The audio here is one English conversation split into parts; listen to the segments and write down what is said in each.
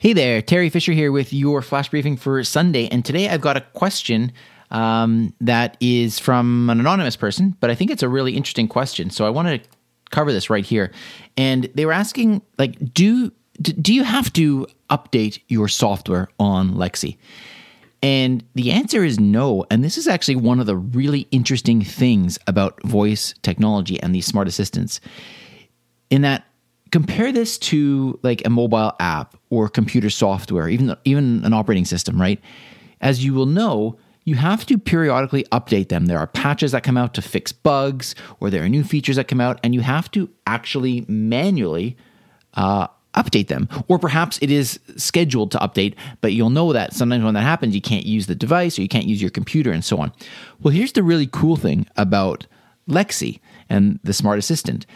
Hey there, Teri Fisher here with your flash briefing for Sunday. And today I've got a question um, that is from an anonymous person, but I think it's a really interesting question. So I want to cover this right here. And they were asking, like, do do you have to update your software on Lexi? And the answer is no. And this is actually one of the really interesting things about voice technology and these smart assistants, in that compare this to like a mobile app or computer software, even even an operating system, right? As you will know, you have to periodically update them. There are patches that come out to fix bugs, or there are new features that come out, and you have to actually manually uh, update them. Or perhaps it is scheduled to update, but you'll know that sometimes when that happens, you can't use the device or you can't use your computer and so on. Well, here's the really cool thing about Lexi and the smart assistant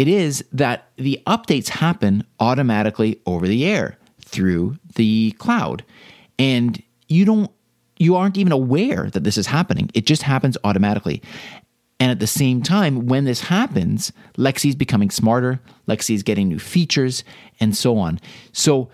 it is that the updates happen automatically over the air through the cloud. And you don't you aren't even aware that this is happening. It just happens automatically. And at the same time, when this happens, Lexi's becoming smarter, Lexi's getting new features, and so on. So,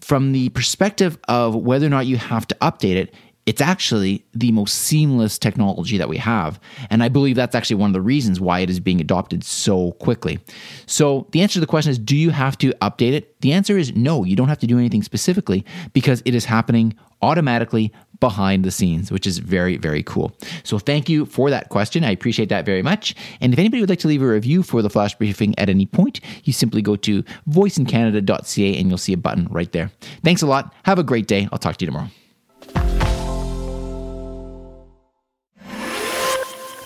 from the perspective of whether or not you have to update it, it's actually the most seamless technology that we have. And I believe that's actually one of the reasons why it is being adopted so quickly. So, the answer to the question is do you have to update it? The answer is no, you don't have to do anything specifically because it is happening automatically behind the scenes, which is very, very cool. So, thank you for that question. I appreciate that very much. And if anybody would like to leave a review for the flash briefing at any point, you simply go to voiceincanada.ca and you'll see a button right there. Thanks a lot. Have a great day. I'll talk to you tomorrow.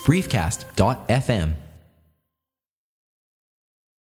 briefcast.fm